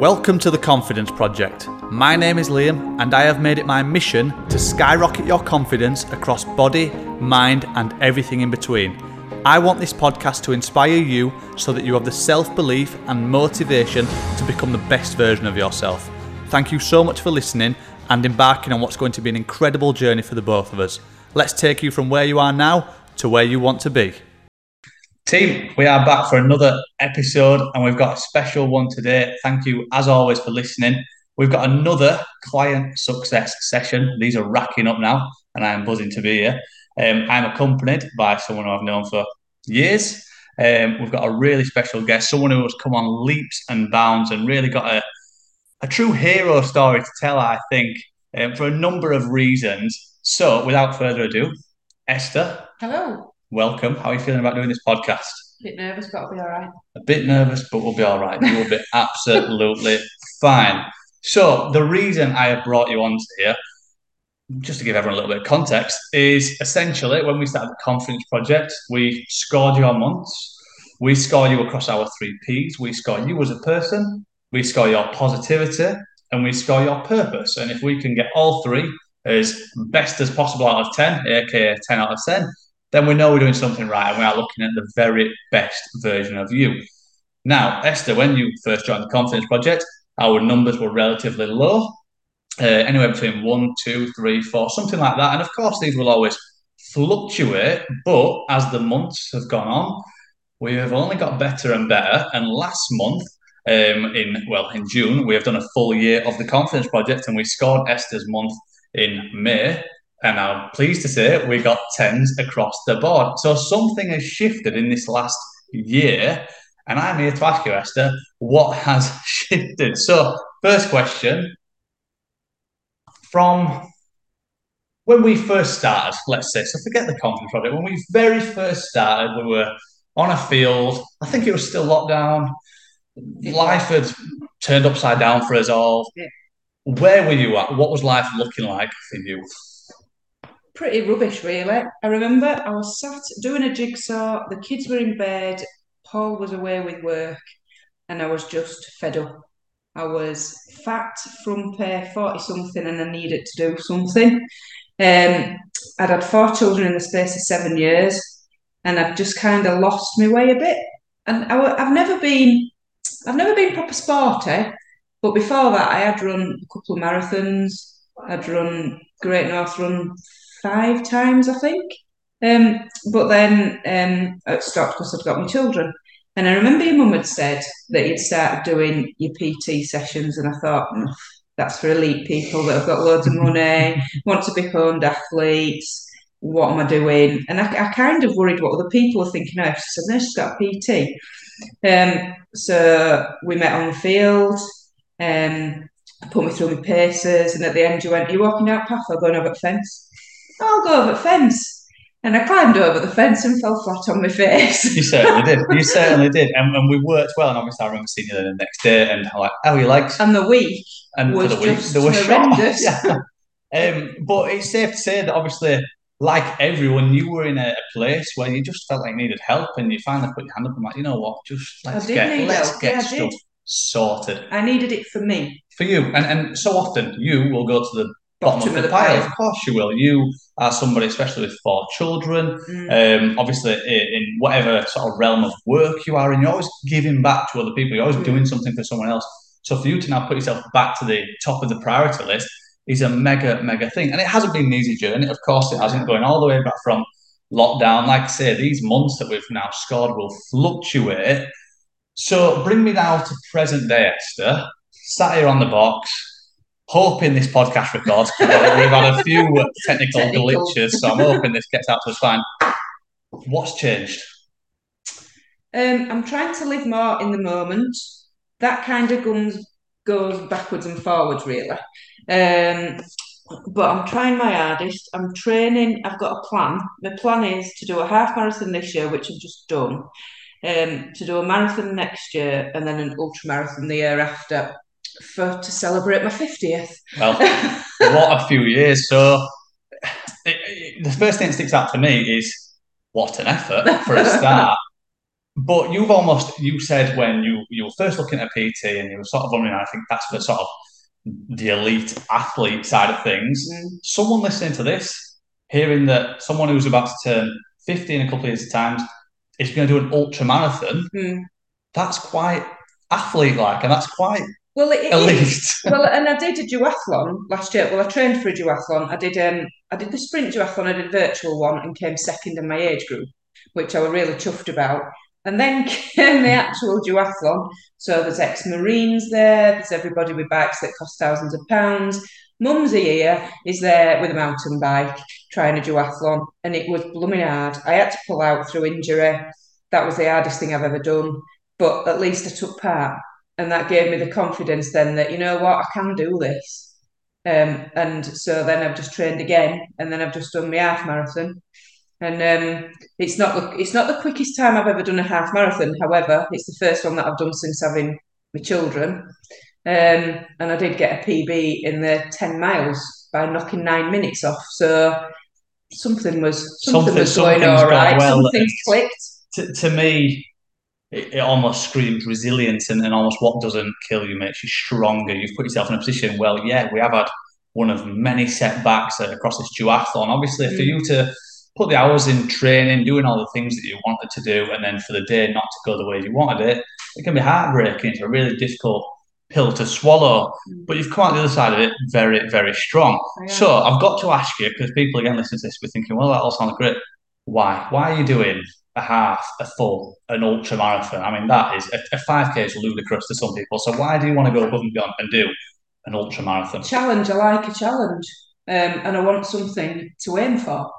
Welcome to the Confidence Project. My name is Liam, and I have made it my mission to skyrocket your confidence across body, mind, and everything in between. I want this podcast to inspire you so that you have the self belief and motivation to become the best version of yourself. Thank you so much for listening and embarking on what's going to be an incredible journey for the both of us. Let's take you from where you are now to where you want to be. Team, we are back for another episode and we've got a special one today. Thank you, as always, for listening. We've got another client success session. These are racking up now, and I'm buzzing to be here. Um, I'm accompanied by someone I've known for years. Um, we've got a really special guest, someone who has come on leaps and bounds and really got a, a true hero story to tell, I think, um, for a number of reasons. So, without further ado, Esta. Hello welcome. How are you feeling about doing this podcast? A bit nervous, but I'll be all right. A bit nervous, but we'll be all right. Will be absolutely fine. So, the reason I have brought you on here, just to give everyone a little bit of context, is essentially when we started the Confidence Project, we scored your months. We score you across our three P's. We score you as a person, we score your positivity, and we score your purpose. And if we can get all three as best as possible out of 10, aka 10 out of 10, then we know we're doing something right and we are looking at the very best version of you. Now, Esta, when you first joined the Confidence Project, our numbers were relatively low, uh, anywhere between one, two, three, four, something like that. And of course, these will always fluctuate, but as the months have gone on, we have only got better and better. And last month, um, in well, in June, we have done a full year of the Confidence Project, and we scored Esta's month in May and I'm pleased to say we got tens across the board. So something has shifted in this last year. And I'm here to ask you, Esta, what has shifted? So, first question from when we first started, let's say, so forget the confidence project. When we very first started, we were on a field. I think it was still lockdown. Life had turned upside down for us all. Yeah. Where were you at? What was life looking like for you? Pretty rubbish, really. I remember I was sat doing a jigsaw, the kids were in bed, Paul was away with work, and I was just fed up. I was fat, frumpy, 40 something, and I needed to do something. Um, I'd had four children in the space of seven years, and I've just kind of lost my way a bit. And I, have never been, I've never been proper sporty, but before that, I had run a couple of marathons. I'd run Great North Run five times, I think. Um, but then um, it stopped because I'd got my children. And I remember your mum had said that you'd started doing your PT sessions, and I thought, mm, that's for elite people that have got loads of money, want to become athletes. What am I doing? And I, I kind of worried what other people were thinking. Oh, she said, no, she's got PT. Um, so we met on the field. Um, put me through my paces, and at the end, you went, Are you walking out path or going over the fence? I'll go over the fence. And I climbed over the fence and fell flat on my face. you certainly did. You certainly did. And, and we worked well. And obviously, I remember seeing you the next day and like, how are your legs? And the week and was for the week, they were horrendous. yeah. Um, but it's safe to say that obviously, like everyone, you were in a, a, place where you just felt like you needed help, and you finally put your hand up and like, you know what, just let's get let's help. get yeah, stuff sorted. I needed it for me. For you, and and so often you will go to the bottom, of the, pile. Of course, you will. You are somebody, especially with four children. Mm. Um, obviously, in whatever sort of realm of work you are in, you're always giving back to other people. You're always mm. doing something for someone else. So for you to now put yourself back to the top of the priority list is a mega, mega thing. And it hasn't been an easy journey. Of course, it hasn't. Going all the way back from lockdown, like I say, these months that we've now scored will fluctuate. So bring me now to present day, Esta. Sat here on the box, hoping this podcast records. We've had a few technical, technical, glitches, so I'm hoping this gets out to us fine. What's changed? Um, I'm trying to live more in the moment. That kind of goes goes backwards and forwards, really. Um, but I'm trying my hardest. I'm training. I've got a plan. My plan is to do a half marathon this year, which I've just done. Um, to do a marathon next year and then an ultra marathon the year after for to celebrate my 50th. Well, what a few years. So it, it, the first thing that sticks out for me is what an effort for a start. but you've almost you said when you you were first looking at PT and you were sort of wondering, I think that's the sort of the elite athlete side of things. Mm. Someone listening to this, hearing that someone who's about to turn 50 in a couple of years' time is going to do an ultra marathon, Mm. that's quite athlete like and that's quite Well, it, elite. is. Well, and I did a duathlon last year. Well, I trained for a duathlon. I did um, I did the sprint duathlon. I did a virtual one and came second in my age group, which I was really chuffed about. And then came the actual duathlon. So there's ex-marines there. There's everybody with bikes that cost thousands of pounds. Mumsy here is there with a mountain bike trying a duathlon, and it was blooming hard. I had to pull out through injury. That was the hardest thing I've ever done, but at least I took part and that gave me the confidence then that you know what I can do this. Um, and so then I've just trained again, and then I've just done my half marathon. And um, it's not the it's not the quickest time I've ever done a half marathon. However, it's the first one that I've done since having my children. Um, and I did get a PB in the ten miles by knocking nine minutes off. So something was something, Something- was going all right. well. Something's clicked. to, to me, it, it almost screams resilience and, and almost what doesn't kill you makes you stronger. You've put yourself in a position, well, yeah, we have had one of many setbacks across this duathlon. Obviously, for Mm. you to put the hours in training, doing all the things that you wanted to do, and then for the day not to go the way you wanted it, it can be heartbreaking. It's a really difficult pill to swallow. But you've come out the other side of it very, very strong. I am. So I've got to ask you, because people again listening to this, we're thinking, well, that all sounds great. Why? Why are you doing a half, a full, an ultra marathon? I mean, that is a, a 5k is ludicrous to some people. So why do you want to go above and beyond and do an ultra marathon? challenge. I like a challenge, um, and I want something to aim for.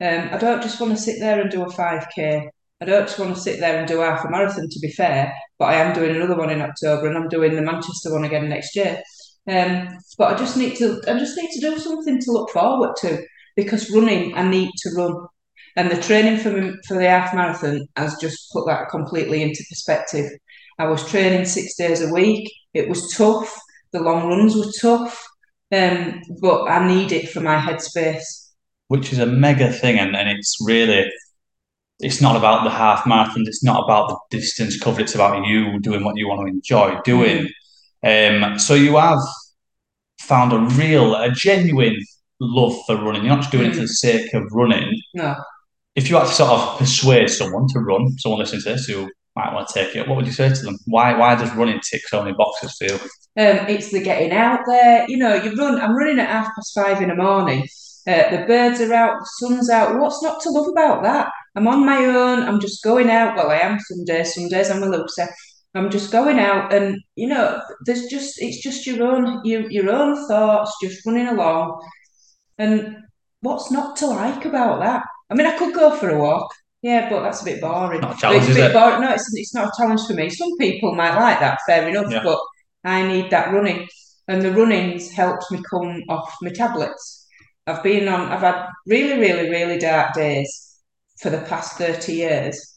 Um, I don't just want to sit there and do a five k. I don't just want to sit there and do half a marathon. To be fair, but I am doing another one in October, and I'm doing the Manchester one again next year. Um, but I just need to. I just need to do something to look forward to because running, I need to run, and the training for for the half marathon has just put that completely into perspective. I was training six days a week. It was tough. The long runs were tough, um, but I need it for my headspace. which is a mega thing, and, and it's really it's not about the half marathons, it's not about the distance covered, it's about you doing what you want to enjoy doing. Um, so you have found a real, a genuine love for running. You're not just doing it for the sake of running. No, If you had to sort of persuade someone to run, someone listening to this who might want to take it, what would you say to them? Why why does running tick so many boxes for you? um, it's the getting out there. You know, you run. I'm running at half past five in the morning. Uh, the birds are out, the sun's out. What's not to love about that? I'm on my own. I'm just going out. Well, I am some days. Some days I'm a loser. I'm just going out, and you know, there's just it's just your own your your own thoughts, just running along. And what's not to like about that? I mean, I could go for a walk. Yeah, but that's a bit boring. Not a challenge, it's a bit it? boring. No, it's, it's not a challenge for me. Some people might like that, fair enough, Yeah. but I need that running. And the running's helped me come off my tablets. I've been on, I've had really, really, really dark days for the past 30 years.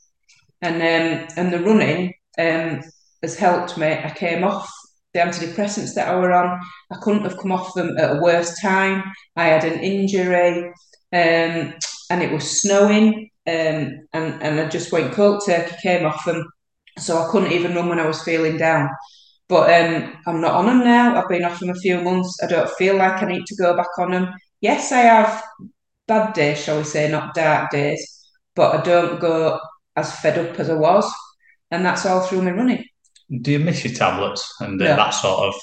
And um, and the running um, has helped me. I came off the antidepressants that I were on. I couldn't have come off them at a worse time. I had an injury um, and it was snowing um, and, and I just went cold turkey, came off them. So I couldn't even run when I was feeling down. But um, I'm not on them now. I've been off them a few months. I don't feel like I need to go back on them. Yes, I have bad days, shall we say, not dark days, but I don't go as fed up as I was. And that's all through my running. Do you miss your tablets and uh, No. that sort of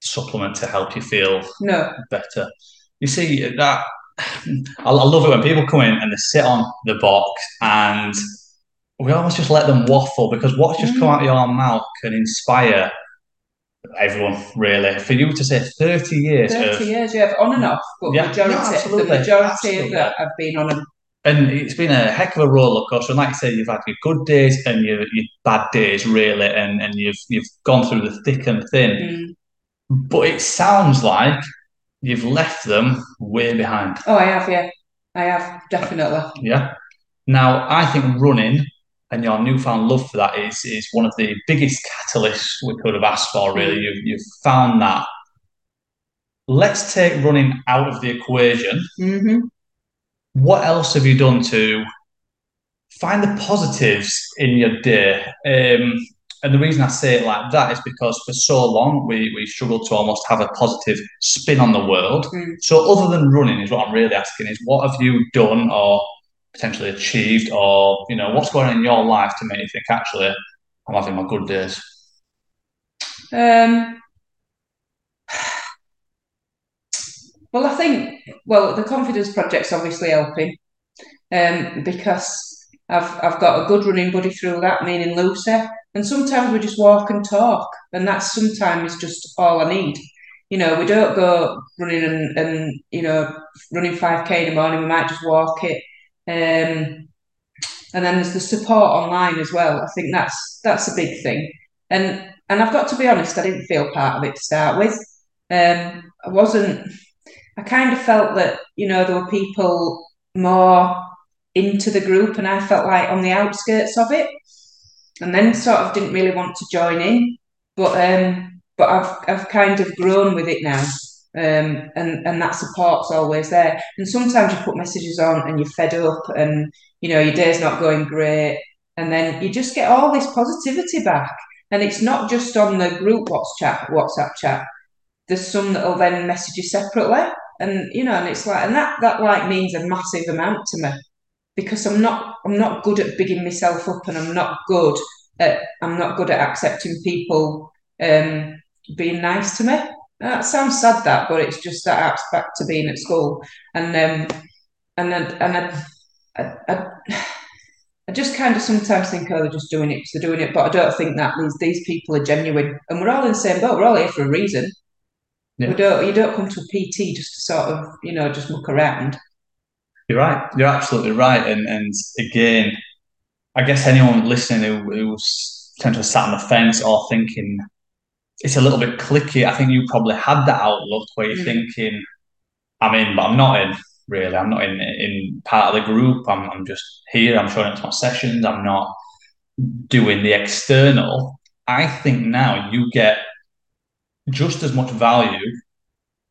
supplement to help you feel No, better. You see that I, I love it when people come in and they sit on the box and we almost just let them waffle because what's just come out of your mouth can inspire everyone really. For you to say thirty years 30 of years, yeah, on and off, but Yeah, majority, no, the majority absolutely. of that have been on them. and it's been a heck of a roller coaster. And like you say, you've had your good days and your, your bad days really, and, and you've you've gone through the thick and thin. Mm. But it sounds like you've left them way behind. Oh, I have, yeah. I have, definitely. Yeah. Now, I think running and your newfound love for that is is one of the biggest catalysts we could have asked for. Really, Mm. you've you've found that. Let's take running out of the equation. hmm What else have you done to find the positives in your day. Um, and the reason I say it like that is because for so long we we struggled to almost have a positive spin on the world. Mm. So other than running, is what I'm really asking is what have you done or potentially achieved, or you know what's going on in your life to make you think actually I'm having my good days. Um, well, I think well the confidence project's obviously helping um, because I've I've got a good running buddy through that, meaning Lucy, and sometimes we just walk and talk, and that's sometimes is just all I need. You know, we don't go running and, and you know running five k in the morning. We might just walk it. Um, and then there's the support online as well. I think that's that's a big thing. And and I've got to be honest, I didn't feel part of it to start with. Um, I wasn't. I kind of felt that you know there were people more into the group, and I felt like on the outskirts of it, and then sort of didn't really want to join in. But um, but I've I've kind of grown with it now. Um, and and that support's always there. And sometimes you put messages on and you're fed up, and you know your day's not going great, and then you just get all this positivity back. And it's not just on the group WhatsApp WhatsApp chat. There's some that'll then message you separately, and you know, and it's like, and that that like means a massive amount to me because I'm not I'm not good at bigging myself up, and I'm not good at I'm not good at accepting people um, being nice to me. That sounds sad, that, but it's just that acts back to being at school, and um, and then and I, I, I, I just kind of sometimes think, oh, they're just doing it because they're doing it, but I don't think that these these people are genuine, and we're all in the same boat. We're all here for a reason. Yeah. We don't you don't come to a PT just to sort of you know just muck around. You're right. You're absolutely right. And and again, I guess anyone listening who, who's potentially sat on the fence or thinking it's a little bit clicky, I think you probably had that outlook where you're Mm. thinking, I'm in, but I'm not in. Really, I'm not in in part of the group. I'm, I'm just here. I'm showing up to my sessions. I'm not doing the external. I think now you get just as much value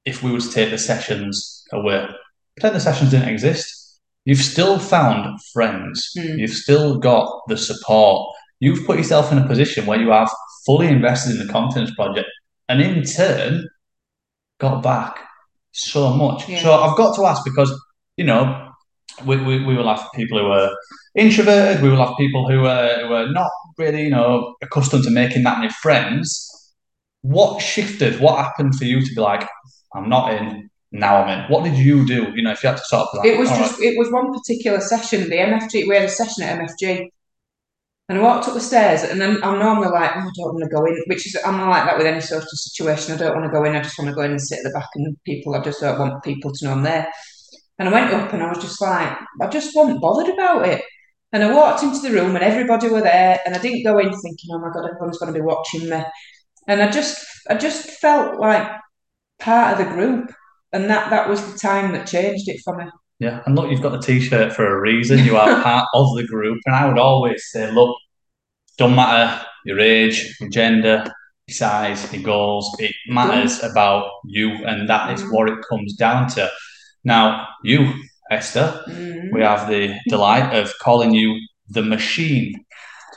if we were to take the sessions away. Pretend the sessions didn't exist. You've still found friends. Mm. You've still got the support. You've put yourself in a position where you have fully invested in the confidence project and in turn got back so much. Yeah. So I've got to ask because, you know, we, we, we will have people who are introverted, we will have people who are, who are not really, you know, accustomed to making that many friends. What shifted? What happened for you to be like, I'm not in, now I'm in? What did you do? You know, if you had to sort of like, It was "All just it was one particular session, the MFG. We had a session at MFG, and I walked up the stairs, and then I'm normally like, oh, I don't want to go in, which is I'm not like that with any social situation. I don't want to go in. I just want to go in and sit at the back, and people. I just don't want people to know I'm there. And I went up, and I was just like, I just wasn't bothered about it. And I walked into the room, and everybody were there, and I didn't go in thinking, oh my god, everyone's going to be watching me. And I just, I just felt like part of the group, and that that was the time that changed it for me. Yeah, and look, you've got the t-shirt for a reason. You are part of the group, and I would always say, look, don't matter your age, your gender, your size, your goals. It matters about you, and that is what it comes down to. Now, you, Esta, Mm. we have the delight of calling you the machine.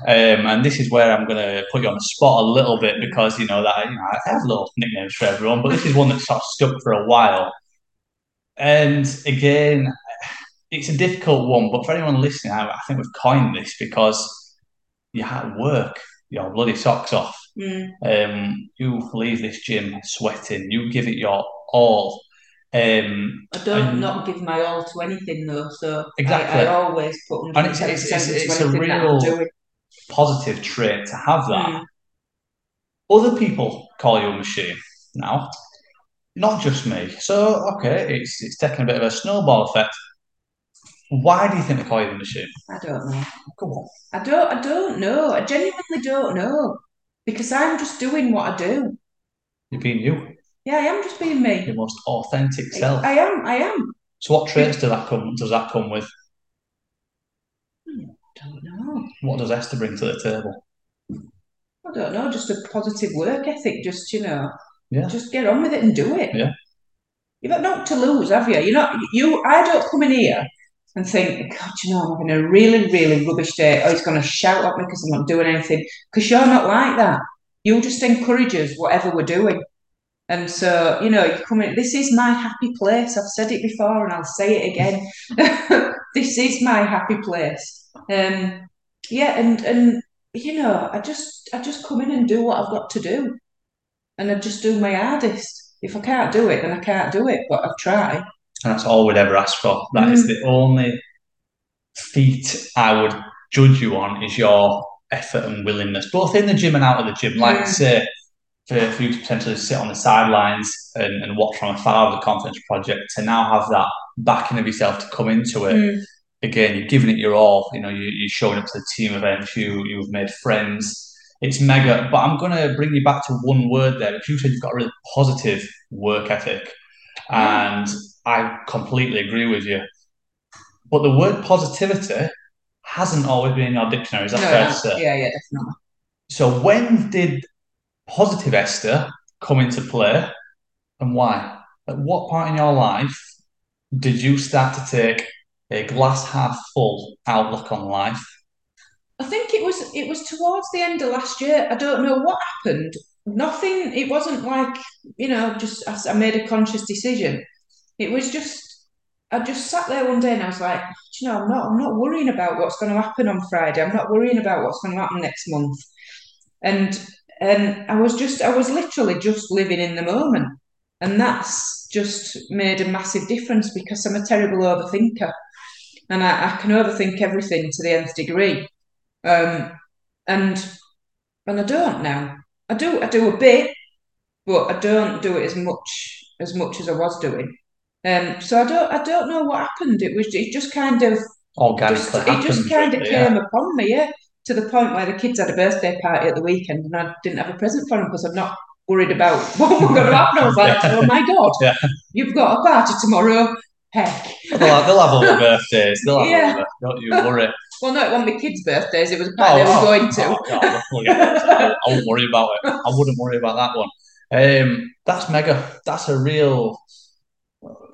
Um, and this is where I'm going to put you on the spot a little bit because you know that you know I have little nicknames for everyone, but this is one that's sort of stuck for a while. And again, it's a difficult one, but for anyone listening, I, I think we've coined this because you had to work your bloody socks off. Mm. Um, you leave this gym sweating. You give it your all. Um, I don't And- not give my all to anything though, so Exactly. I, I always put And it's- 110% it's- it's a that real-. Positive trait to have that. Mm. Other people call you a machine now, not just me. So okay, it's it's taking a bit of a snowball effect. Why do you think they call you the machine? I don't know. Go on. I don't. I don't know. I genuinely don't know because I'm just doing what I do. You're being you, Yeah, I am just being me. your most authentic self. I am. I am. So what traits do that come does that come with? Don't know. What does Esta bring to the table? I don't know. Just a positive work ethic. Just you know. Yeah. Just get on with it and do it. Yeah. You've got not to lose, have you? You're not. You. I don't come in here and think, God, you know, I'm having a really, really rubbish day, or he's going to shout at me because I'm not doing anything. Because you're not like that. You'll just encourage us, whatever we're doing. And so, you know, you come in, this is my happy place. I've said it before and I'll say it again. this is my happy place. Um, yeah, and and you know, I just I just come in and do what I've got to do. And I just do my hardest. If I can't do it, then I can't do it, but I've tried. And that's all we'd ever ask for. That mm. is the only feat I would judge you on is your effort and willingness, both in the gym and out of the gym. Like mm. say, for, for you to potentially sit on the sidelines and, and watch from afar of the confidence project to now have that backing of yourself to come into it. Mm. Again, you're giving it your all. You know, you, you're showing up to the team events. You you've made friends. It's mega. But I'm going to bring you back to one word there. Because you said you've got a really positive work ethic, and I completely agree with you. But the word positivity hasn't always been in our dictionary. Is that no, fair to say? Yeah, yeah, definitely. So when did positive Esta come into play and why? At what point in your life did you start to take a glass half full outlook on life? I think it was it was towards the end of last year. I don't know what happened. Nothing. It wasn't like you know, just I made a conscious decision. It was just I just sat there one day and I was like, you know, I'm not I'm not worrying about what's going to happen on Friday. I'm not worrying about what's going to happen next month. And and I was just, I was literally just living in the moment. And that's just made a massive difference because I'm a terrible overthinker. And I, I can overthink everything to the nth degree. Um, and and I don't now. I do I do a bit, but I don't do it as much as much as I was doing. Um, so I don't I don't know what happened. It was it just kind of organically. Just, it just kind of came upon me. Yeah, to the point where the kids had a birthday party at the weekend and I didn't have a present for them because I'm not worried about what was going to happen. I was like, yeah. oh my God, yeah. you've got a party tomorrow. Heck. They'll have, they'll have other birthdays. They'll have yeah. Other, don't you worry. Well, no, it wasn't my kids' birthdays. It was a party oh, they were oh, going to. Oh, oh, I won't worry about it. I wouldn't worry about that one. Um, that's mega. That's a real,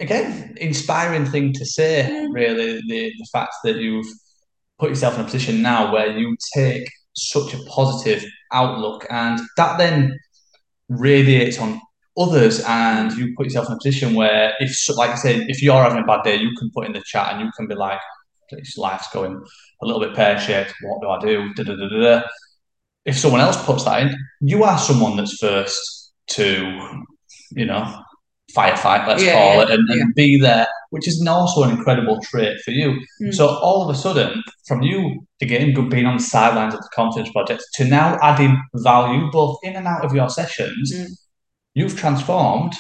again, inspiring thing to say. Mm. Really, the the fact that you've put yourself in a position now where you take such a positive outlook and that then radiates on others and you put yourself in a position where if like I said if you're having a bad day you can put in the chat and you can be like life's going a little bit pear-shaped what do I do da, da, da, da. if someone else puts that in you are someone that's first to you know firefight, let's yeah, call yeah, it, and, and be there, which is also an incredible trait for you. Mm. So all of a sudden, from you again being on the sidelines of the confidence project to now adding value both in and out of your sessions, mm. You've transformed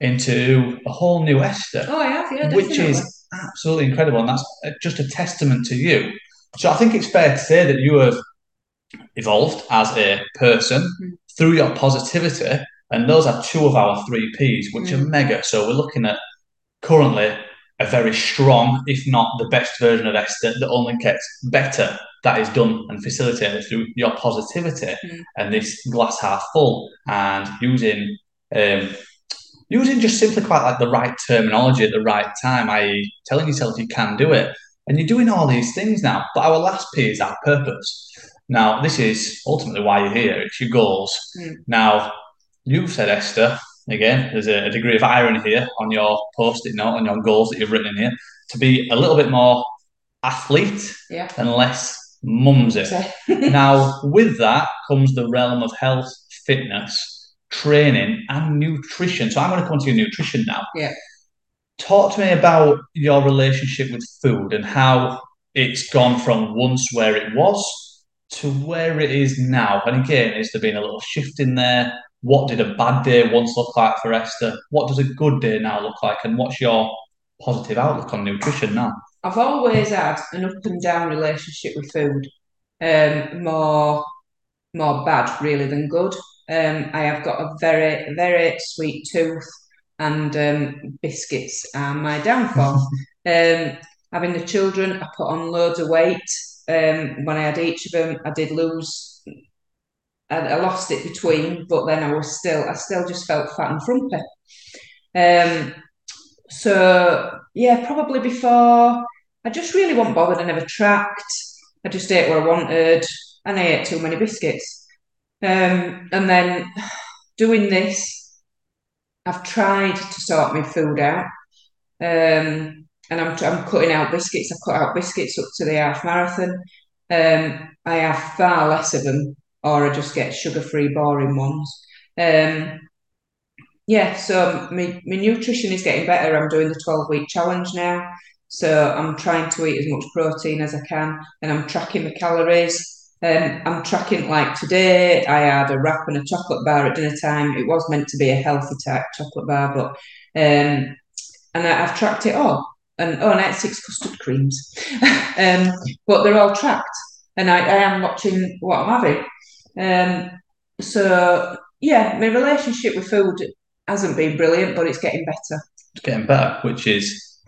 into a whole new Esta. Oh, I have, yeah, which is absolutely incredible, and that's just a testament to you. So I think it's fair to say that you have evolved as a person mm. through your positivity and those are two of our three Ps, which mm. are mega. So we're looking at currently a very strong, if not the best version of Esta that only gets better. That is done and facilitated through your positivity mm. and this glass half full and using um, using just simply quite like the right terminology at the right time, i.e., telling yourself you can do it. And you're doing all these things now. But our last P is our purpose. Now, this is ultimately why you're here. It's your goals. Mm. Now, You've said, Esta, again, there's a, degree of irony here on your post-it note, on your goals that you've written in here, to be a little bit more athlete yeah. and less mumsy. now, with that comes the realm of health, fitness, training, and nutrition. So I'm going to come to your nutrition now. Yeah. Talk to me about your relationship with food and how it's gone from once where it was to where it is now. And again, is there been a little shift in there? what did a bad day once look like for Esta? What does a good day now look like? And what's your positive outlook on nutrition now? I've always had an up and down relationship with food. Um, more more bad really than good. Um, I have got a very, very sweet tooth and um, biscuits are my downfall. um, having the children, I put on loads of weight. Um, when I had each of them, I did lose I, I, lost it between, but then I was still, I still just felt fat and frumpy. Um, so yeah, probably before I just really wasn't bothered. I never tracked. I just ate what I wanted, and I ate too many biscuits. Um, and then doing this, I've tried to sort my food out. Um, and I'm, I'm cutting out biscuits. I've cut out biscuits up to the half marathon. Um, I have far less of them, or I just get sugar free, boring ones. Um, yeah, so my, my nutrition is getting better. I'm doing the 12 week challenge now. So I'm trying to eat as much protein as I can and I'm tracking the calories. Um, I'm tracking like today, I had a wrap and a chocolate bar at dinner time. It was meant to be a healthy type chocolate bar, but um, and I, have tracked it all. And oh, and I had six custard creams, um, but they're all tracked, and I, I am watching what I'm having. Um, so yeah, my relationship with food hasn't been brilliant, but it's getting better. It's getting better, which is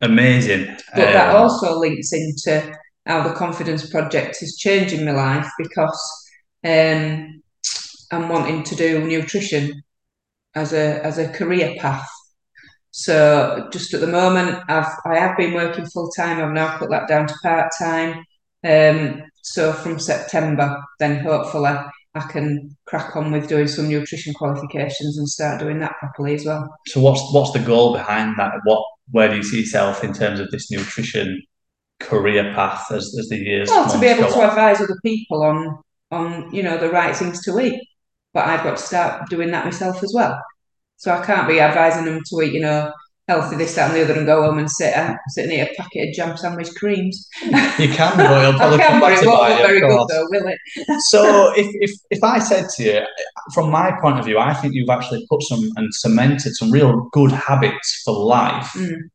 amazing. But um, that also links into how the confidence project is changing my life because um, I'm wanting to do nutrition as a as a career path. So just at the moment, I've I have been working full time. I've now put that down to part time. Um, so from September, then hopefully I can crack on with doing some nutrition qualifications and start doing that properly as well. So what's what's the goal behind that? What where do you see yourself in terms of this nutrition career path as, as the years? Well, to be able to on? advise other people on on you know the right things to eat, but I've got to start doing that myself as well. So I can't be advising them to eat you know healthy this, that, and the other, and go home and sit and sit and eat a packet of jam sandwich creams. You can, but it'll probably come back to bite very good though, will it? so if, if if I said to you, from my point of view, I think you've actually put some and cemented some real good habits for life. Mm.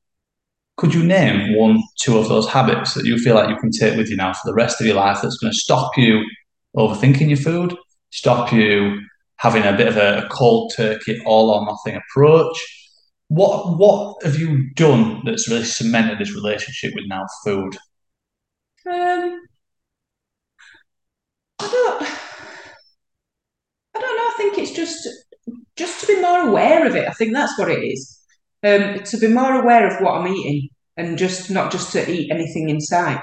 Could you name one, two of those habits that you feel like you can take with you now for the rest of your life that's going to stop you overthinking your food, stop you having a bit of a, a cold turkey, all or nothing approach? What what have you done that's really cemented this relationship with now food? Um, I don't. I don't know. I think it's just just to be more aware of it. I think that's what it is. Um, to be more aware of what I'm eating and just not just to eat anything inside.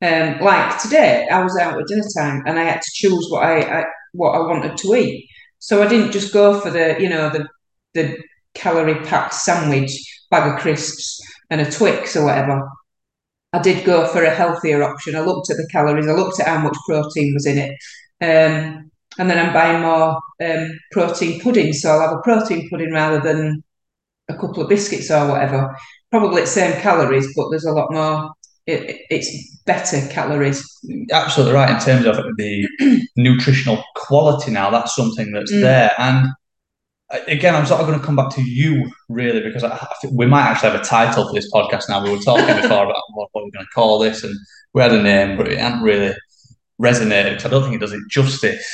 Um, like today, I was out at dinner time and I had to choose what I, I what I wanted to eat. So I didn't just go for the you know the the calorie packed sandwich, bag of crisps, and a Twix or whatever. I did go for a healthier option. I looked at the calories, I looked at how much protein was in it. Um, and then I'm buying more um, protein pudding. So I'll have a protein pudding rather than a couple of biscuits or whatever. Probably the same calories, but there's a lot more. It, it's better calories. Absolutely right in terms of the nutritional quality. Now that's something that's mm. there, and again, I'm sort of going to come back to you really because I, I we might actually have a title for this podcast now. We were talking before about what, what we're going to call this, and we had a name, but it hadn't really resonated because I don't think it does it justice.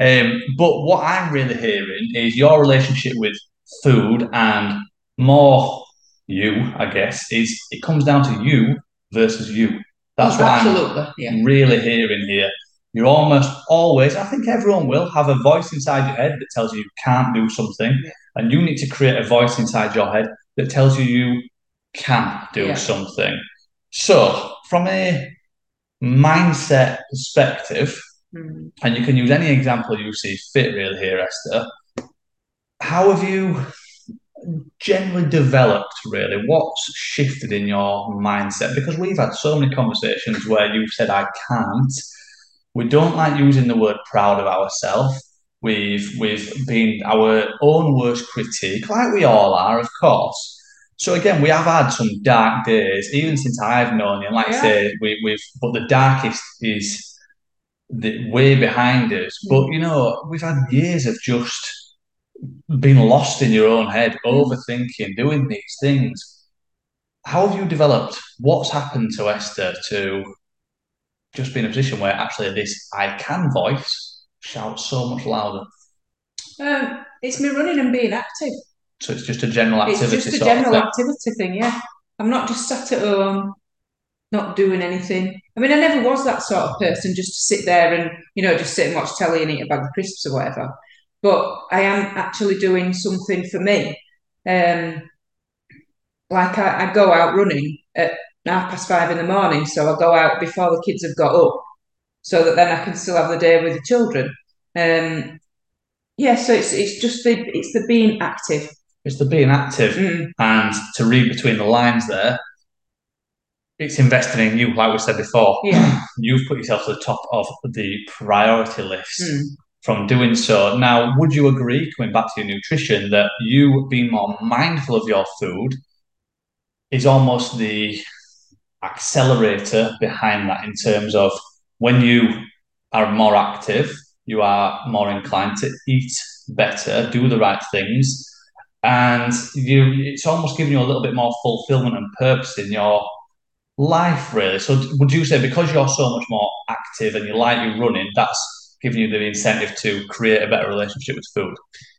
Um, but what I'm really hearing is your relationship with food and more you, I guess, is it comes down to you versus you. That's oh, what I'm yeah. really hearing here. You're almost always, I think everyone will have a voice inside your head that tells you you can't do something. Yeah. And you need to create a voice inside your head that tells you you can do yeah. something. So, from a mindset perspective, mm. and you can use any example you see fit really here, Esta, how have you generally developed really? What's shifted in your mindset? Because we've had so many conversations where you've said, I can't we don't like using the word proud of ourselves. We've we've been our own worst critique, like we all are, of course. So again, we have had some dark days, even since I've known you. And like yeah. I say, we, we've but the darkest is the way behind us. Hmm. But you know, we've had years of just being lost in your own head, overthinking, doing these things. How have you developed? What's happened to Esta to just be in a position where actually this I can voice shouts so much louder? Um, it's me running and being active. So it's just a general activity. It's just a general activity thing, yeah. I'm not just sat at home, not doing anything. I mean, I never was that sort of person just to sit there and, you know, just sit and watch telly and eat a bag of crisps or whatever. But I am actually doing something for me. Um, like I, I go out running at half past five in the morning, so I go out before the kids have got up, so that then I can still have the day with the children. Um, yeah, so it's it's just the it's the being active. It's the being active Mm, and to read between the lines there. It's investing in you, like we said before. yeah. You've put yourself to the top of the priority list. Mm. From doing so. Now, would you agree, coming back to your nutrition, that you being more mindful of your food is almost the accelerator behind that in terms of when you are more active, you are more inclined to eat better, do the right things, and you it's almost giving you a little bit more fulfillment and purpose in your life, really. So, would you say because you're so much more active and you like your running, that's giving you the incentive to create a better relationship with food?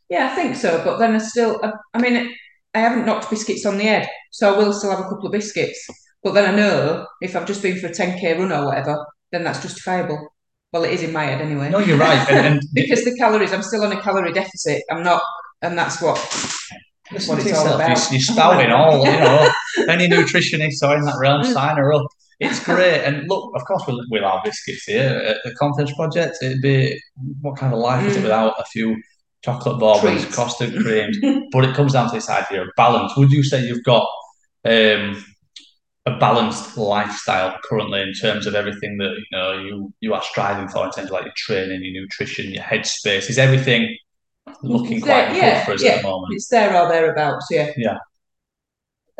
Yeah, I think so. But then I still, I, I mean, I haven't knocked biscuits on the head, so I will still have a couple of biscuits. But then I know if I've just been for a 10k run or whatever, then that's justifiable. Well, it is in my head anyway. No, you're right. And, and because the calories, I'm still on a calorie deficit. I'm not, and that's what. listen what it's all yourself. You're, about. you're spouting all, you know, any nutritionist or in that realm, Mm. sign her up. It's great. And look, of course, we'll, we'll have biscuits here at the Confidence Project. It'd be, what kind of life is it Mm. without a few chocolate bourbons, Treats. custard creams? but it comes down to this idea of balance. Would you say you've got um, a balanced lifestyle currently in terms of everything that you know you you are striving for in terms of like your training, your nutrition, your headspace? Is everything looking It's quite yeah, good for us yeah. at the moment? It's there or thereabouts, yeah.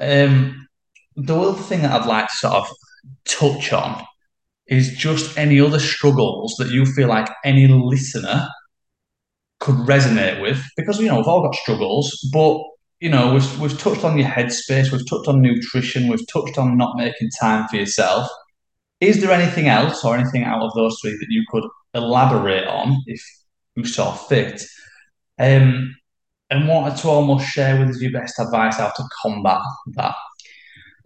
Um, the other thing that I'd like to sort of touch on is just any other struggles that you feel like any listener could resonate with, because you know we've all got struggles, but you know we've we've touched on your headspace, we've touched on nutrition, we've touched on not making time for yourself. Is there anything else or anything out of those three that you could elaborate on if you saw fit? Um, and wanted to almost share with us your best advice how to combat that.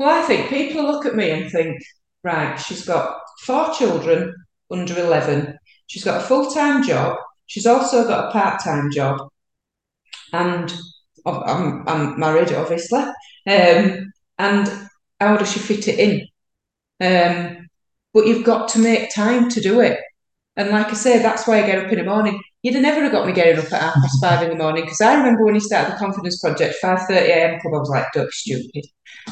Well, I think people look at me and think, right, she's got four children under 11. She's got a full time job. She's also got a part time job. And I'm, I'm married, obviously. Um, and how does she fit it in? Um, but you've got to make time to do it. And like I say, that's why I get up in the morning. You'd have never have got me getting up at half past five in the morning because I remember when he started the Confidence Project, 5.30 a.m. club, I was like, don't stupid.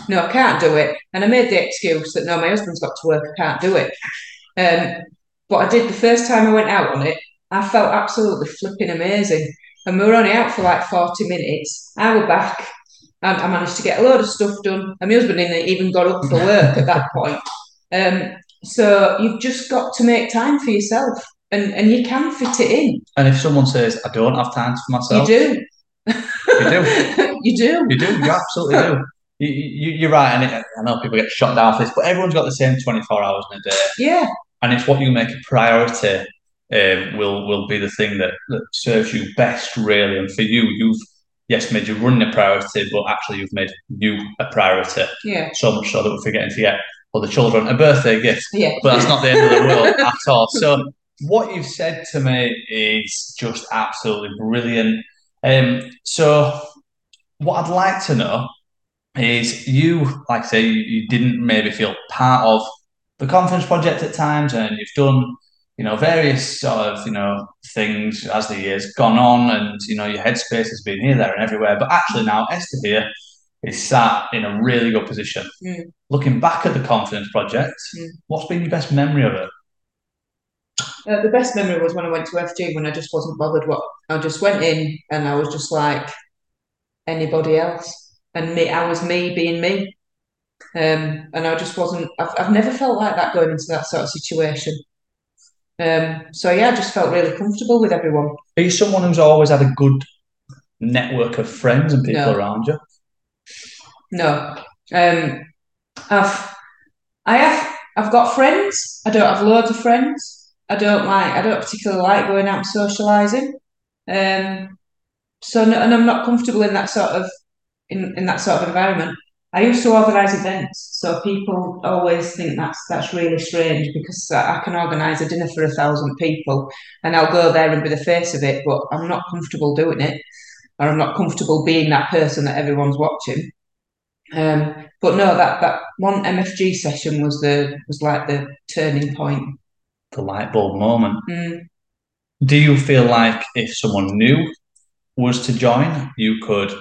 No, I can't do it. And I made the excuse that, no, my husband's got to work, I can't do it. Um, but I did the first time I went out on it, I felt absolutely flipping amazing. And we were only out for like 40 minutes. I were back and I managed to get a load of stuff done. And my husband even got up for work at that point. Um, so you've just got to make time for yourself and, and you can fit it in. And if someone says, I don't have time for myself, You do. You do. you do. You do. You absolutely do. You, you, you're right. And it, I know people get shot down for this, but everyone's got the same 24 hours in a day. Yeah. And it's what you make a priority um, will will be the thing that, that serves you best, really. And for you, you've, yes, made your running a priority, but actually you've made you a priority. Yeah. So much so that we're forgetting to get for the children a birthday gift. Yeah. but that's not the end of the world at all. So what you've said to me is just absolutely brilliant. Um, so what I'd like to know is you, like I say, you, you didn't maybe feel part of the confidence project at times, and you've done, you know, various sort of, you know, things as the years gone on, and you know, your headspace has been here, there, and everywhere. But actually, now Esta here is sat in a really good position. Mm. Looking back at the confidence project, Mm. what's been your best memory of it? Uh, the best memory was when I went to FG when I just wasn't bothered what I just went in and I was just like anybody else and me I was me being me. Um, and I just wasn't I've, I've never felt like that going into that sort of situation. Um, so yeah I just felt really comfortable with everyone. Are you someone who's always had a good network of friends and people No. around you? no. Um, I've I have I've got friends. I don't have loads of friends. I don't like I don't particularly like going out and socializing um, so no, and I'm not comfortable in that sort of in, in that sort of environment. I used to organise events, so people always think that's that's really strange because I I can organise a dinner for a thousand people and I'll go there and be the face of it, but I'm not comfortable doing it, or I'm not comfortable being that person that everyone's watching. Um, but no, that that one MFG session was the was like the turning point. The light bulb moment. Mm. Do you feel like if someone new was to join, you could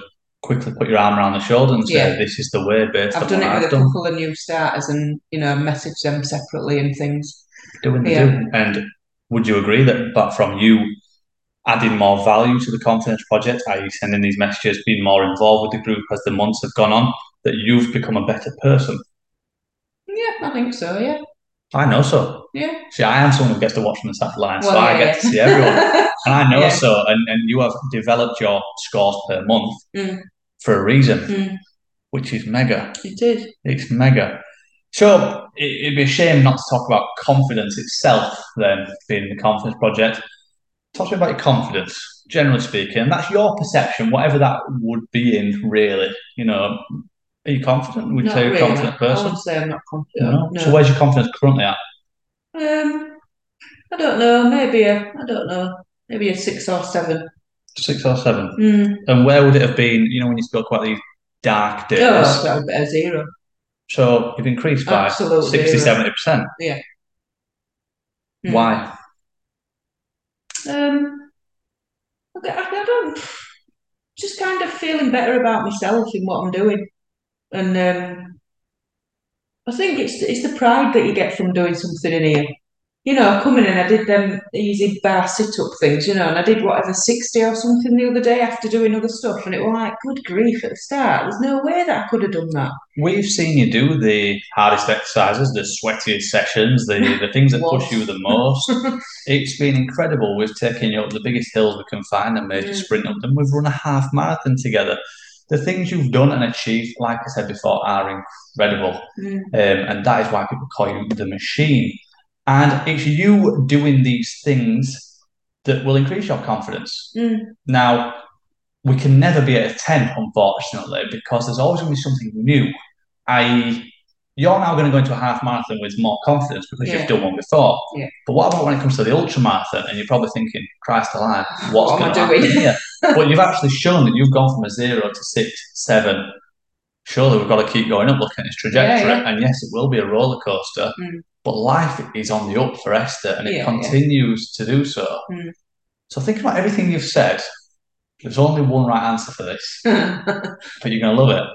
quickly put your arm around the shoulder and say, Yeah. "This is the way." Based I've on done it I've with a done. couple of new starters, and you know, message them separately and things. doing the Yeah. do. And would you agree that, but from you adding more value to the confidence project, i.e., sending these messages, being more involved with the group as the months have gone on, that you've become a better person? Yeah, I think so. Yeah, I know so. yeah. See, I am someone who gets to watch from the sidelines, so Well, I get yeah. to see everyone. And I know Yeah. so. And, and you have developed your scores per month Mm. for a reason, Mm. which is mega. It is. It's mega. So it, it'd be a shame not to talk about confidence itself, then, being the confidence project. Talk to me about your confidence, generally speaking. And that's your perception, whatever that would be in, really. You know, are you confident? Would you say you're a confident I person? wouldn't say I'm not confident. No. No. So where's your confidence currently at? Um, I don't know. Maybe a. I don't know. Maybe a six or seven. Six or seven? Mm. And where would it have been, you know, when you spoke about these dark days? Oh, that would be a zero. So you've increased by Absolutely 60, zero. 70%. Mm. Why? Um, I, I don't. Just kind of feeling better about myself in what I'm doing, and um, I think it's it's the pride that you get from doing something in here. You know, I come in and I did them easy bar sit up things, you know, and I did whatever 60 or something the other day after doing other stuff, and it was like, good grief at the start. There's no way that I could have done that. We've seen you do the hardest exercises, the sweatiest sessions, the, the things that push you the most. It's been incredible. We've taken you up the biggest hills we can find and made you Mm. sprint up them. We've run a half marathon together. The things you've done and achieved, like I said before, are incredible. Mm. Um, and that is why people call you the machine. And it's you doing these things that will increase your confidence. Mm. Now, we can never be at a 10, unfortunately, because there's always going to be something new. I.e., you're now going to go into a half marathon with more confidence because Yeah. you've done one before. Yeah. But what about when it comes to the ultra marathon and you're probably thinking, Christ alive, what's What going to happen here? but you've actually shown that you've gone from a zero to six, seven. Surely we've got to keep going up, looking at this trajectory. Yeah, And yes, it will be a roller coaster, Mm. but life is on the up for Esta and it continues to do so. Mm. So think about everything you've said. There's only one right answer for this, but you're going to love it.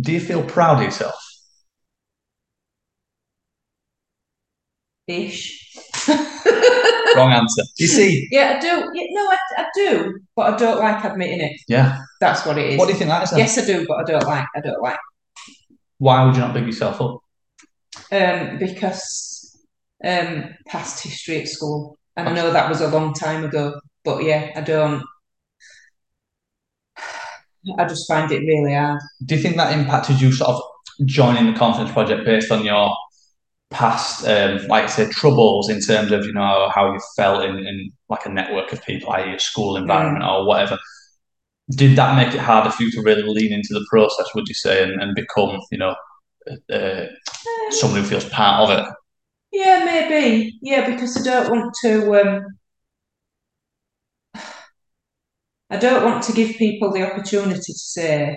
Do you feel proud of yourself? Ish. Wrong answer. You see, Yeah, I do. Yeah, no, I, I do, but I don't like admitting it. yeah. That's what it is. What do you think that is then? Yes, I do, but I don't like. I don't like. Why would you not big yourself up? Um, because um, past history at school, and I know that was a long time ago. But yeah, I don't. I just find it really hard. Do you think that impacted you sort of joining the confidence project based on your past, um, like I said, troubles in terms of you know how you felt in, in like a network of people, i.e., a school environment or whatever? Did that make it harder for you to really lean into the process? Would you say and, and become you know uh, someone who feels part of it? Yeah, maybe. Yeah, because I don't want to. Um, I don't want to give people the opportunity to say,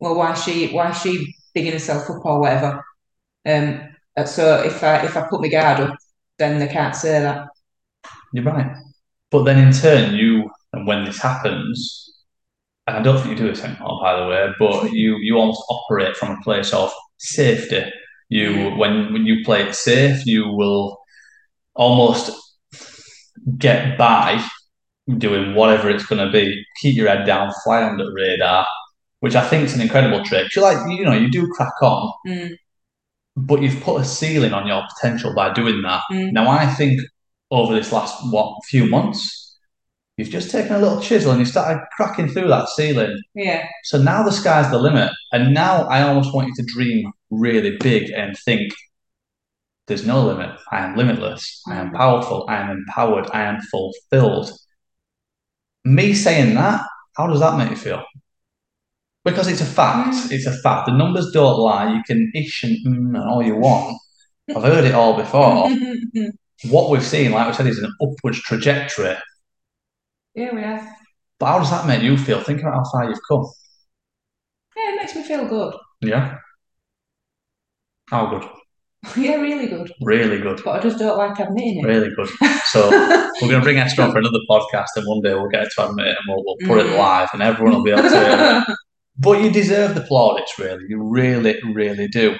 "Well, why she, why she bigging herself up or whatever." Um, uh, so if I if I put my guard up, then they can't say that. You're right. But then in turn, you and when this happens, and I don't think you do this anymore, by the way, but you you almost operate from a place of safety. You when when you play it safe, you will almost get by doing whatever it's going to be. Keep your head down, fly under the radar, which I think is an incredible trick. You like you know you do crack on, Mm, but you've put a ceiling on your potential by doing that. mm. Now, I think over this last what few months, you've just taken a little chisel and you started cracking through that ceiling. Yeah, So now the sky's the limit, and now I almost want you to dream really big and think. There's no limit. I am limitless. I am Mm. powerful. I am empowered. I am fulfilled. Me saying that, how does that make you feel? Because it's a fact. Mm. It's a fact. The numbers don't lie. You can ish and mm and all you want. I've heard it all before. what we've seen, like we said, is an upwards trajectory. yeah, we have. But how does that make you feel? Think about how far you've come. Yeah, it makes me feel good. Yeah. How good? yeah, really good. Really good. But I just don't like admitting it. Really good. So we're going to bring Esta on for another podcast, and one day we'll get her to admit it, and we'll, we'll put it Mm. live, and everyone will be able to hear it. But you deserve the plaudits, really. You really, really do.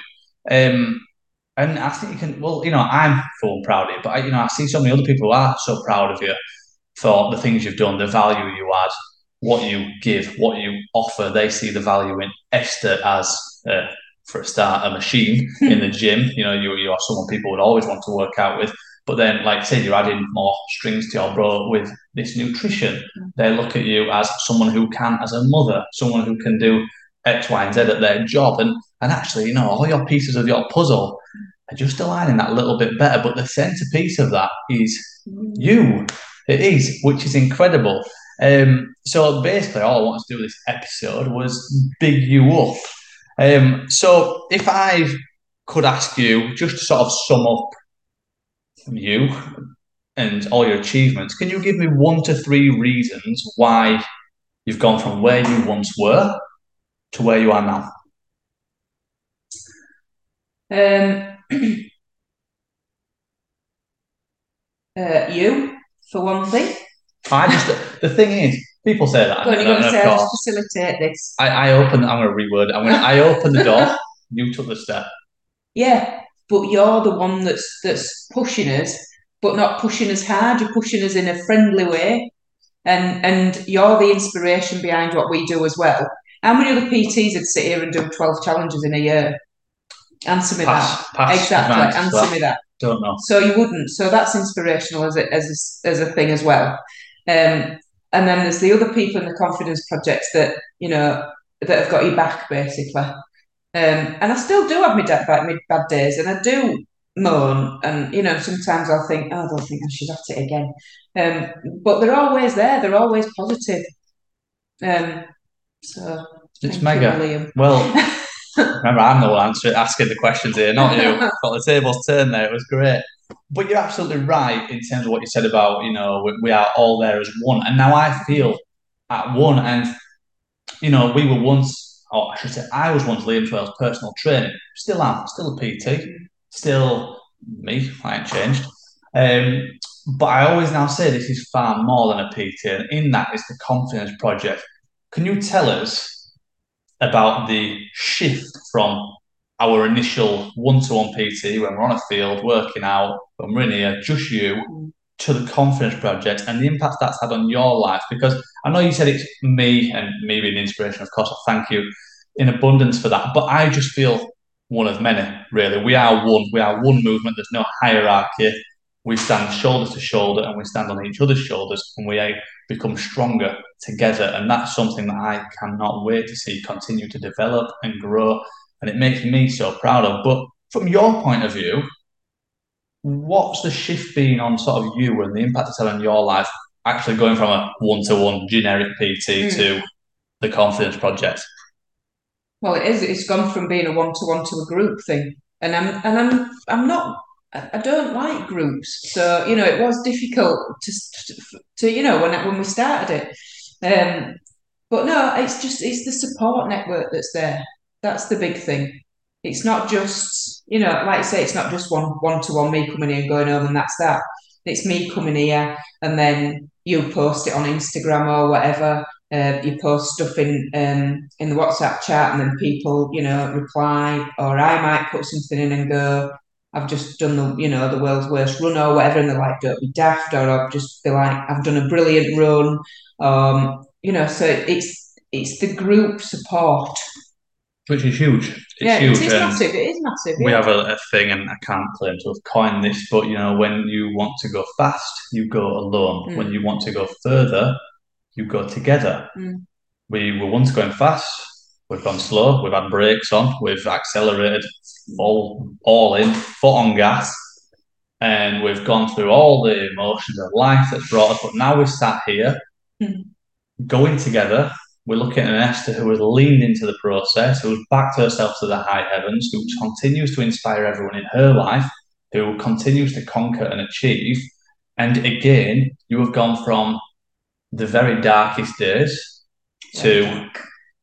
Um, and I think you can. Well, you know, I'm full proud of you, but I, you know, I see so many other people who are so proud of you for the things you've done, the value you add, what you give, what you offer. They see the value in Esta as, uh, for a start, a machine in the gym. You know, you you are someone people would always want to work out with. But then, like said, you're adding more strings to your bow with this nutrition. They look at you as someone who can, as a mother, someone who can do X, Y, and Z at their job. And and actually, you know, all your pieces of your puzzle are just aligning that little bit better. But the centerpiece of that is you. It is, which is incredible. Um, so basically, all I wanted to do with this episode was big you up. Um, so if I could ask you just to sort of sum up you and all your achievements, can you give me one to three reasons why you've gone from where you once were to where you are now? Um, uh, you, for one thing. I just the thing is, people say that. Go on, you're going to say, I'll just facilitate this. I, I opened. I'm going to reword. I'm going. I open the door. You took the step. Yeah, but you're the one that's that's pushing us, but not pushing us hard. You're pushing us in a friendly way, and and you're the inspiration behind what we do as well. How many other PTs would sit here and do twelve challenges in a year? Answer me Pass. that. Pass. exactly. Answer that. me that. Don't know. So you wouldn't. So that's inspirational as a as a, as a thing as well. Um, and then there's the other people in the confidence projects that you know that have got you back basically. Um, and I still do have my bad, my bad days, and I do moan, and you know sometimes I'll think, oh, I don't think I should have it again. Um, but they're always there. They're always positive. Um, so It's thank mega. you, William. Well, remember, I'm the one answering, asking the questions here, not you. Got the tables turned there. It was great. But you're absolutely right in terms of what you said about, you know, we, we are all there as one. And now I feel at one. And, you know, we were once, or I should say, I was once Liam Twelve's personal trainer. Still am, still a PT, still me. I ain't changed. Um, but I always now say this is far more than a PT. And in that is the confidence project. Can you tell us about the shift from our initial one-to-one PT when we're on a field working out, when we're in here, just you, to the confidence project and the impact that's had on your life? Because I know you said it's me and me being the inspiration, of course, I thank you in abundance for that. But I just feel one of many, really. We are one. We are one movement. There's no hierarchy. We stand shoulder to shoulder and we stand on each other's shoulders and we become stronger together. And that's something that I cannot wait to see continue to develop and grow. And it makes me so proud of. But from your point of view, what's the shift been on sort of you and the impact it's had on your life, actually going from a one to one generic PT Mm. to the confidence project? Well, it is. It's gone from being a one-to-one to a group thing, and I'm and I'm I'm not. I don't like groups, so you know it was difficult to to, to you know when when we started it. Um, but no, it's just it's the support network that's there. That's the big thing. It's not just you know, like I say, it's not just one one-to-one me coming here and going home and that's that. It's me coming here and then you post it on Instagram or whatever. Uh, you post stuff in um, in the WhatsApp chat, and then people, you know, reply, or I might put something in and go, "I've just done the, you know, the world's worst run or whatever," and they're like, "Don't be daft," or I'll just be like, "I've done a brilliant run," um, you know. So it's it's the group support. Which is huge. It's yeah, huge. it is massive. It is massive. we yeah. have a, a thing, and I can't claim to have coined this, but you know, when you want to go fast, you go alone. Mm. When you want to go further, you go together. Mm. We were once going fast, we've gone slow, we've had brakes on, we've accelerated all, all in, foot on gas, and we've gone through all the emotions of life that's brought us. But now we're sat here, Mm. going together. We're looking at an Esta who has leaned into the process, who has backed herself to the high heavens, who continues to inspire everyone in her life, who continues to conquer and achieve. And again, you have gone from the very darkest days to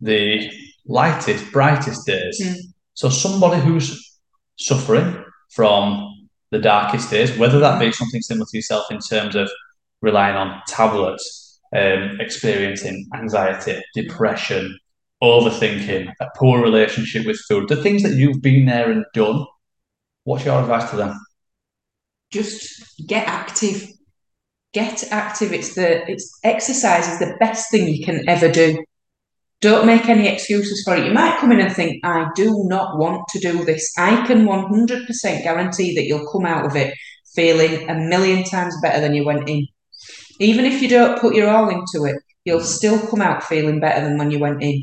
the lightest, brightest days. Mm. So somebody who's suffering from the darkest days, whether that be something similar to yourself in terms of relying on tablets, um, experiencing anxiety, depression, overthinking, a poor relationship with food, the things that you've been there and done, what's your advice to them? Just get active. Get active. It's the it's exercise is the best thing you can ever do. Don't make any excuses for it. You might come in and think, I do not want to do this. I can 100% guarantee that you'll come out of it feeling a million times better than you went in. Even if you don't put your all into it, you'll still come out feeling better than when you went in.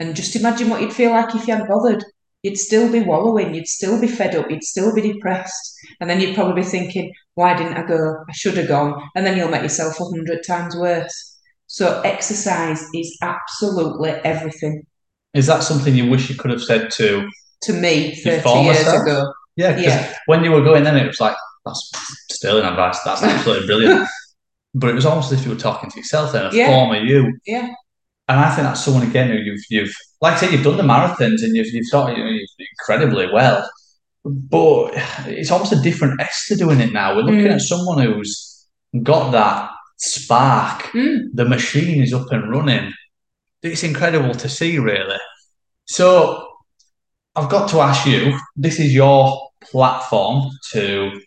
And just imagine what you'd feel like if you hadn't bothered. You'd still be wallowing, you'd still be fed up, you'd still be depressed. And then you'd probably be thinking, why didn't I go? I should have gone. And then you'll make yourself a hundred times worse. So exercise is absolutely everything. Is that something you wish you could have said to to me 30 years myself? ago? Yeah, because Yeah. when you were going then, it was like, that's sterling advice. That's absolutely brilliant. But it was almost as if you were talking to yourself then, a Yeah. former you. Yeah. And I think that's someone again who you've you've like I say you've done the marathons and you've you've sort of you know, you've incredibly well. But it's almost a different Esta doing it now. We're looking Mm. at someone who's got that spark. Mm. The machine is up and running. It's incredible to see, really. So I've got to ask you, this is your platform to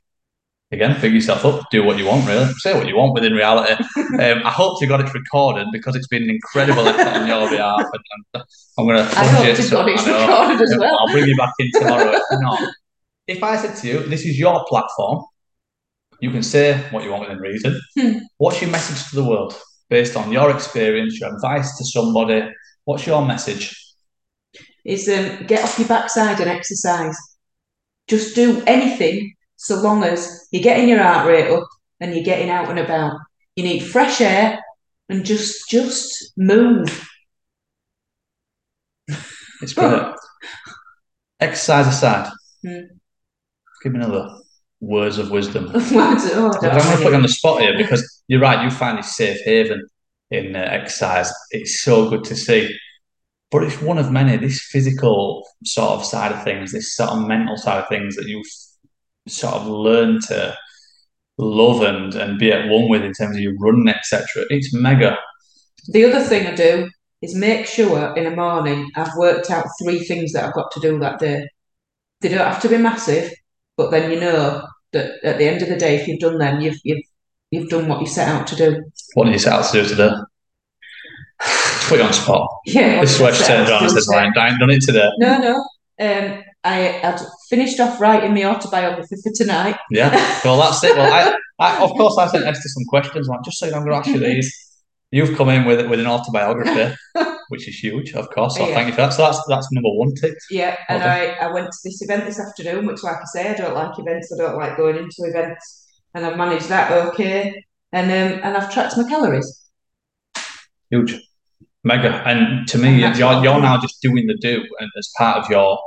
again figure yourself up, do what you want, really. Say what you want within reality. Um, I hope you got it recorded because it's been an incredible effort on your behalf. And, and I'm going to I hope to God it's recorded as well. I'll bring you back in tomorrow if not. If I said to you, this is your platform, you can say what you want within reason. Hmm. What's your message to the world based on your experience, your advice to somebody? What's your message? is um, get off your backside and exercise. Just do anything so long as you're getting your heart rate up and you're getting out and about. You need fresh air and just just move. It's great. Exercise aside, Hmm. give me another words of wisdom. oh, I don't I'm going to put you on the spot here because you're right. You find this safe haven in uh, exercise. It's so good to see, but it's one of many. This physical sort of side of things, this sort of mental side of things that you've sort of learn to love and and be at one with in terms of your running, etc. It's mega. The other thing I do is make sure in the morning I've worked out three things that I've got to do that day. They don't have to be massive, but then you know that at the end of the day, if you've done them, you've you've you've done what you set out to do. What did you set out to do today? Put you on spot. Yeah. This is where she set out turned to around and do said, today. "Right, I ain't done it today." No, no. Um, I had finished off writing my autobiography for tonight. Yeah, well, that's it. Well, I, I of course, I sent Esta some questions. I'm just know, I'm going to ask you these. You've come in with with an autobiography, which is huge, of course. So Yeah. thank you for that. So that's that's number one tick. Yeah, and. I, I went to this event this afternoon, which, like I say, I don't like events. I don't like going into events, and I've managed that okay. And um, and I've tracked my calories. Huge, mega. And to me, And you're you're now just doing the do, and as part of your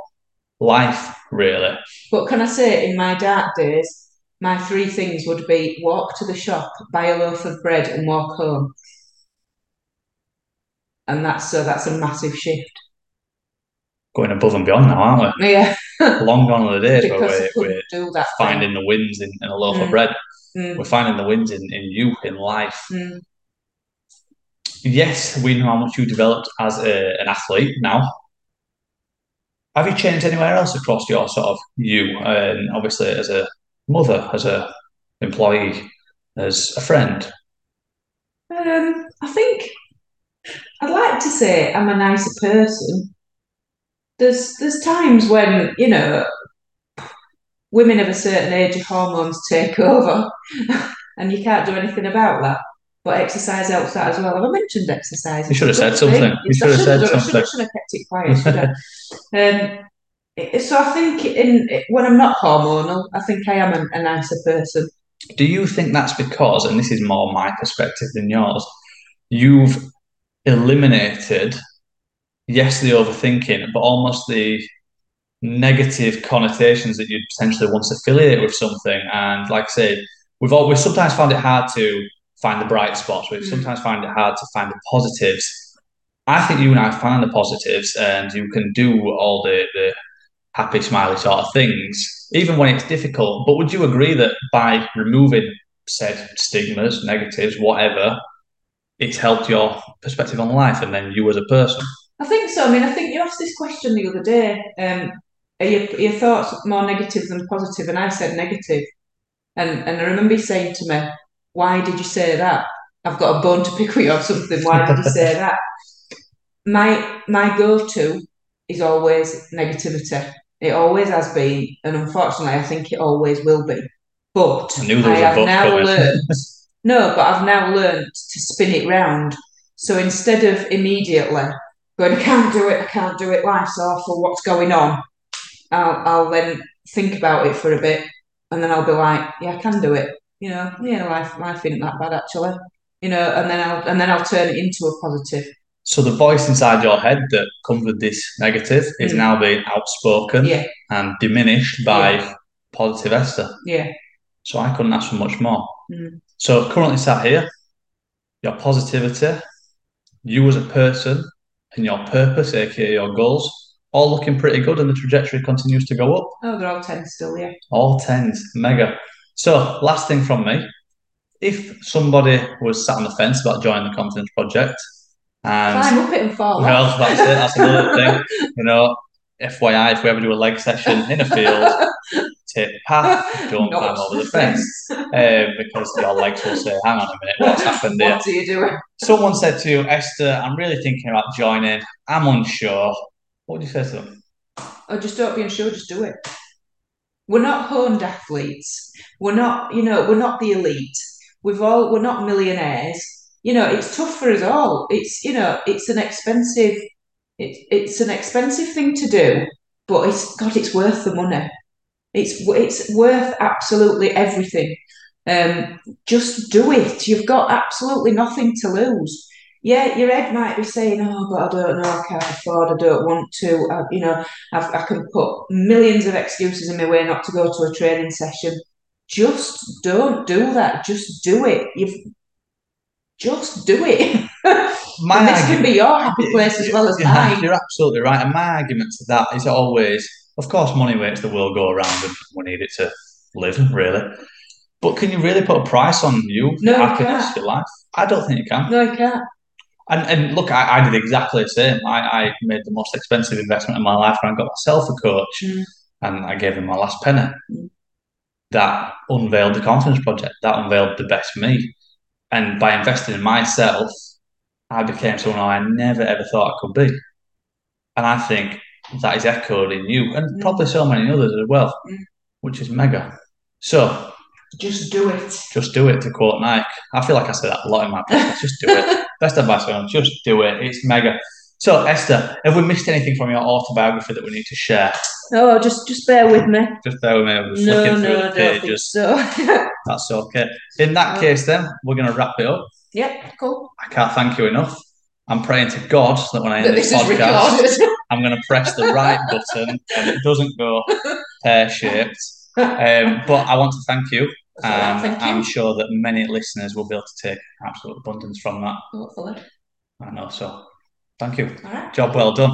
life, really. But can I say, in my dark days, my three things would be walk to the shop, buy a loaf of bread, and walk home. And that's so that's a massive shift. Going above and beyond now, aren't we? Yeah. Long gone are the days where we're, we're that. thing. finding the wins in, in a loaf of Mm. bread. Mm, We're finding the wins in, in you, in life. mm. yes, we know how much you developed as a, an athlete now. Have you changed anywhere else across your sort of you? And obviously, as a mother, as a employee, as a friend. Um, I think I'd like to say I'm a nicer person. There's there's times when, you know, women of a certain age, of hormones take over and you can't do anything about that. But exercise helps that as well. Have I mentioned exercise? You should have said thing. something. You should have I said I should something. have, should have kept it quiet, should I? um, so I think in when I'm not hormonal, I think I am a, a nicer person. Do you think that's because, and this is more my perspective than yours, you've eliminated, yes, the overthinking, but almost the negative connotations that you'd potentially once affiliate with something. And like I say, we've all, we've sometimes found it hard to find the bright spots. We've Mm. sometimes find it hard to find the positives. I think you and I find the positives and you can do all the, the happy, smiley sort of things, even when it's difficult. But would you agree that by removing said stigmas, negatives, whatever, it's helped your perspective on life and then you as a person? I think so. I mean, I think you asked this question the other day. Um, are your, are your thoughts more negative than positive? And I said negative. And and I remember you saying to me, "Why did you say that? I've got a bone to pick with you or something. Why did you say that?" My my go-to is always negativity. It always has been, and unfortunately, I think it always will be. But I knew there I have book now coming. learned. No, but I've now learned to spin it round. So instead of immediately going, I can't do it, I can't do it, life's awful, what's going on? I'll, I'll then think about it for a bit and then I'll be like, yeah, I can do it. You know, yeah, life, life isn't that bad actually. You know, and then I'll and then I'll turn it into a positive. So the voice inside your head that comes with this negative is Mm. now being outspoken Yeah, and diminished by positive Esta. yeah. So I couldn't ask for much more. Mm. So currently sat here, your positivity, you as a person, and your purpose, aka your goals, all looking pretty good, and the trajectory continues to go up. Oh, they're all ten still, yeah. All tens, mega. So last thing from me, if somebody was sat on the fence about joining the Confidence Project, and Climb up it and fall well, off. that's it. That's another thing. You know, FYI, if we ever do a leg session in a field, take the path, don't Not climb over the fence, um, because your legs will say, "Hang on a minute, what's happened here?" What are you doing? Someone said to you, Esta, "I'm really thinking about joining. I'm unsure." What would you say to them? Oh, just don't be unsure, just do it. We're not honed athletes. We're not, you know, we're not the elite. We've all, we're not millionaires. You know, it's tough for us all. It's, you know, it's an expensive, it's it's an expensive thing to do, but it's, God, it's worth the money. It's, it's worth absolutely everything. Um, just do it. You've got absolutely nothing to lose. Yeah, your head might be saying, "Oh, but I don't know. I can't afford. I don't want to. I, you know, I've, I can put millions of excuses in my way not to go to a training session. Just don't do that. Just do it. You've just do it. My and this can be your happy place as well as Yeah, mine. You're absolutely right. And my argument to that is always, of course, money makes the world go around and we need it to live, really. But can you really put a price on you, No, your you happiness, your life? I don't think you can. No, you can't. And, and look, I, I did exactly the same. I, I made the most expensive investment in my life when I got myself a coach Mm. and I gave him my last penny. Mm. That unveiled the confidence project, that unveiled the best me. And by investing in myself, I became someone I never ever thought I could be. And I think that is echoed in you and Mm. probably so many others as well, Mm. which is mega. So Just do it. just do it, to quote Nike. I feel like I say that a lot in my podcast. Just do it. Best advice on just do it. It's mega. So, Esta, have we missed anything from your autobiography that we need to share? Oh, just just bear with me. Just bear with me. I'm just No, looking through no, I the pages. so. That's okay. In that case, then, we're going to wrap it up. yep, cool. I can't thank you enough. I'm praying to God that when I end this this podcast. I'm going to press the right button and it doesn't go pear shaped. Um, but I want to thank you. That's all right, And thank you. I'm sure that many listeners will be able to take absolute abundance from that. Hopefully. I know. So, thank you. All right. Job well done.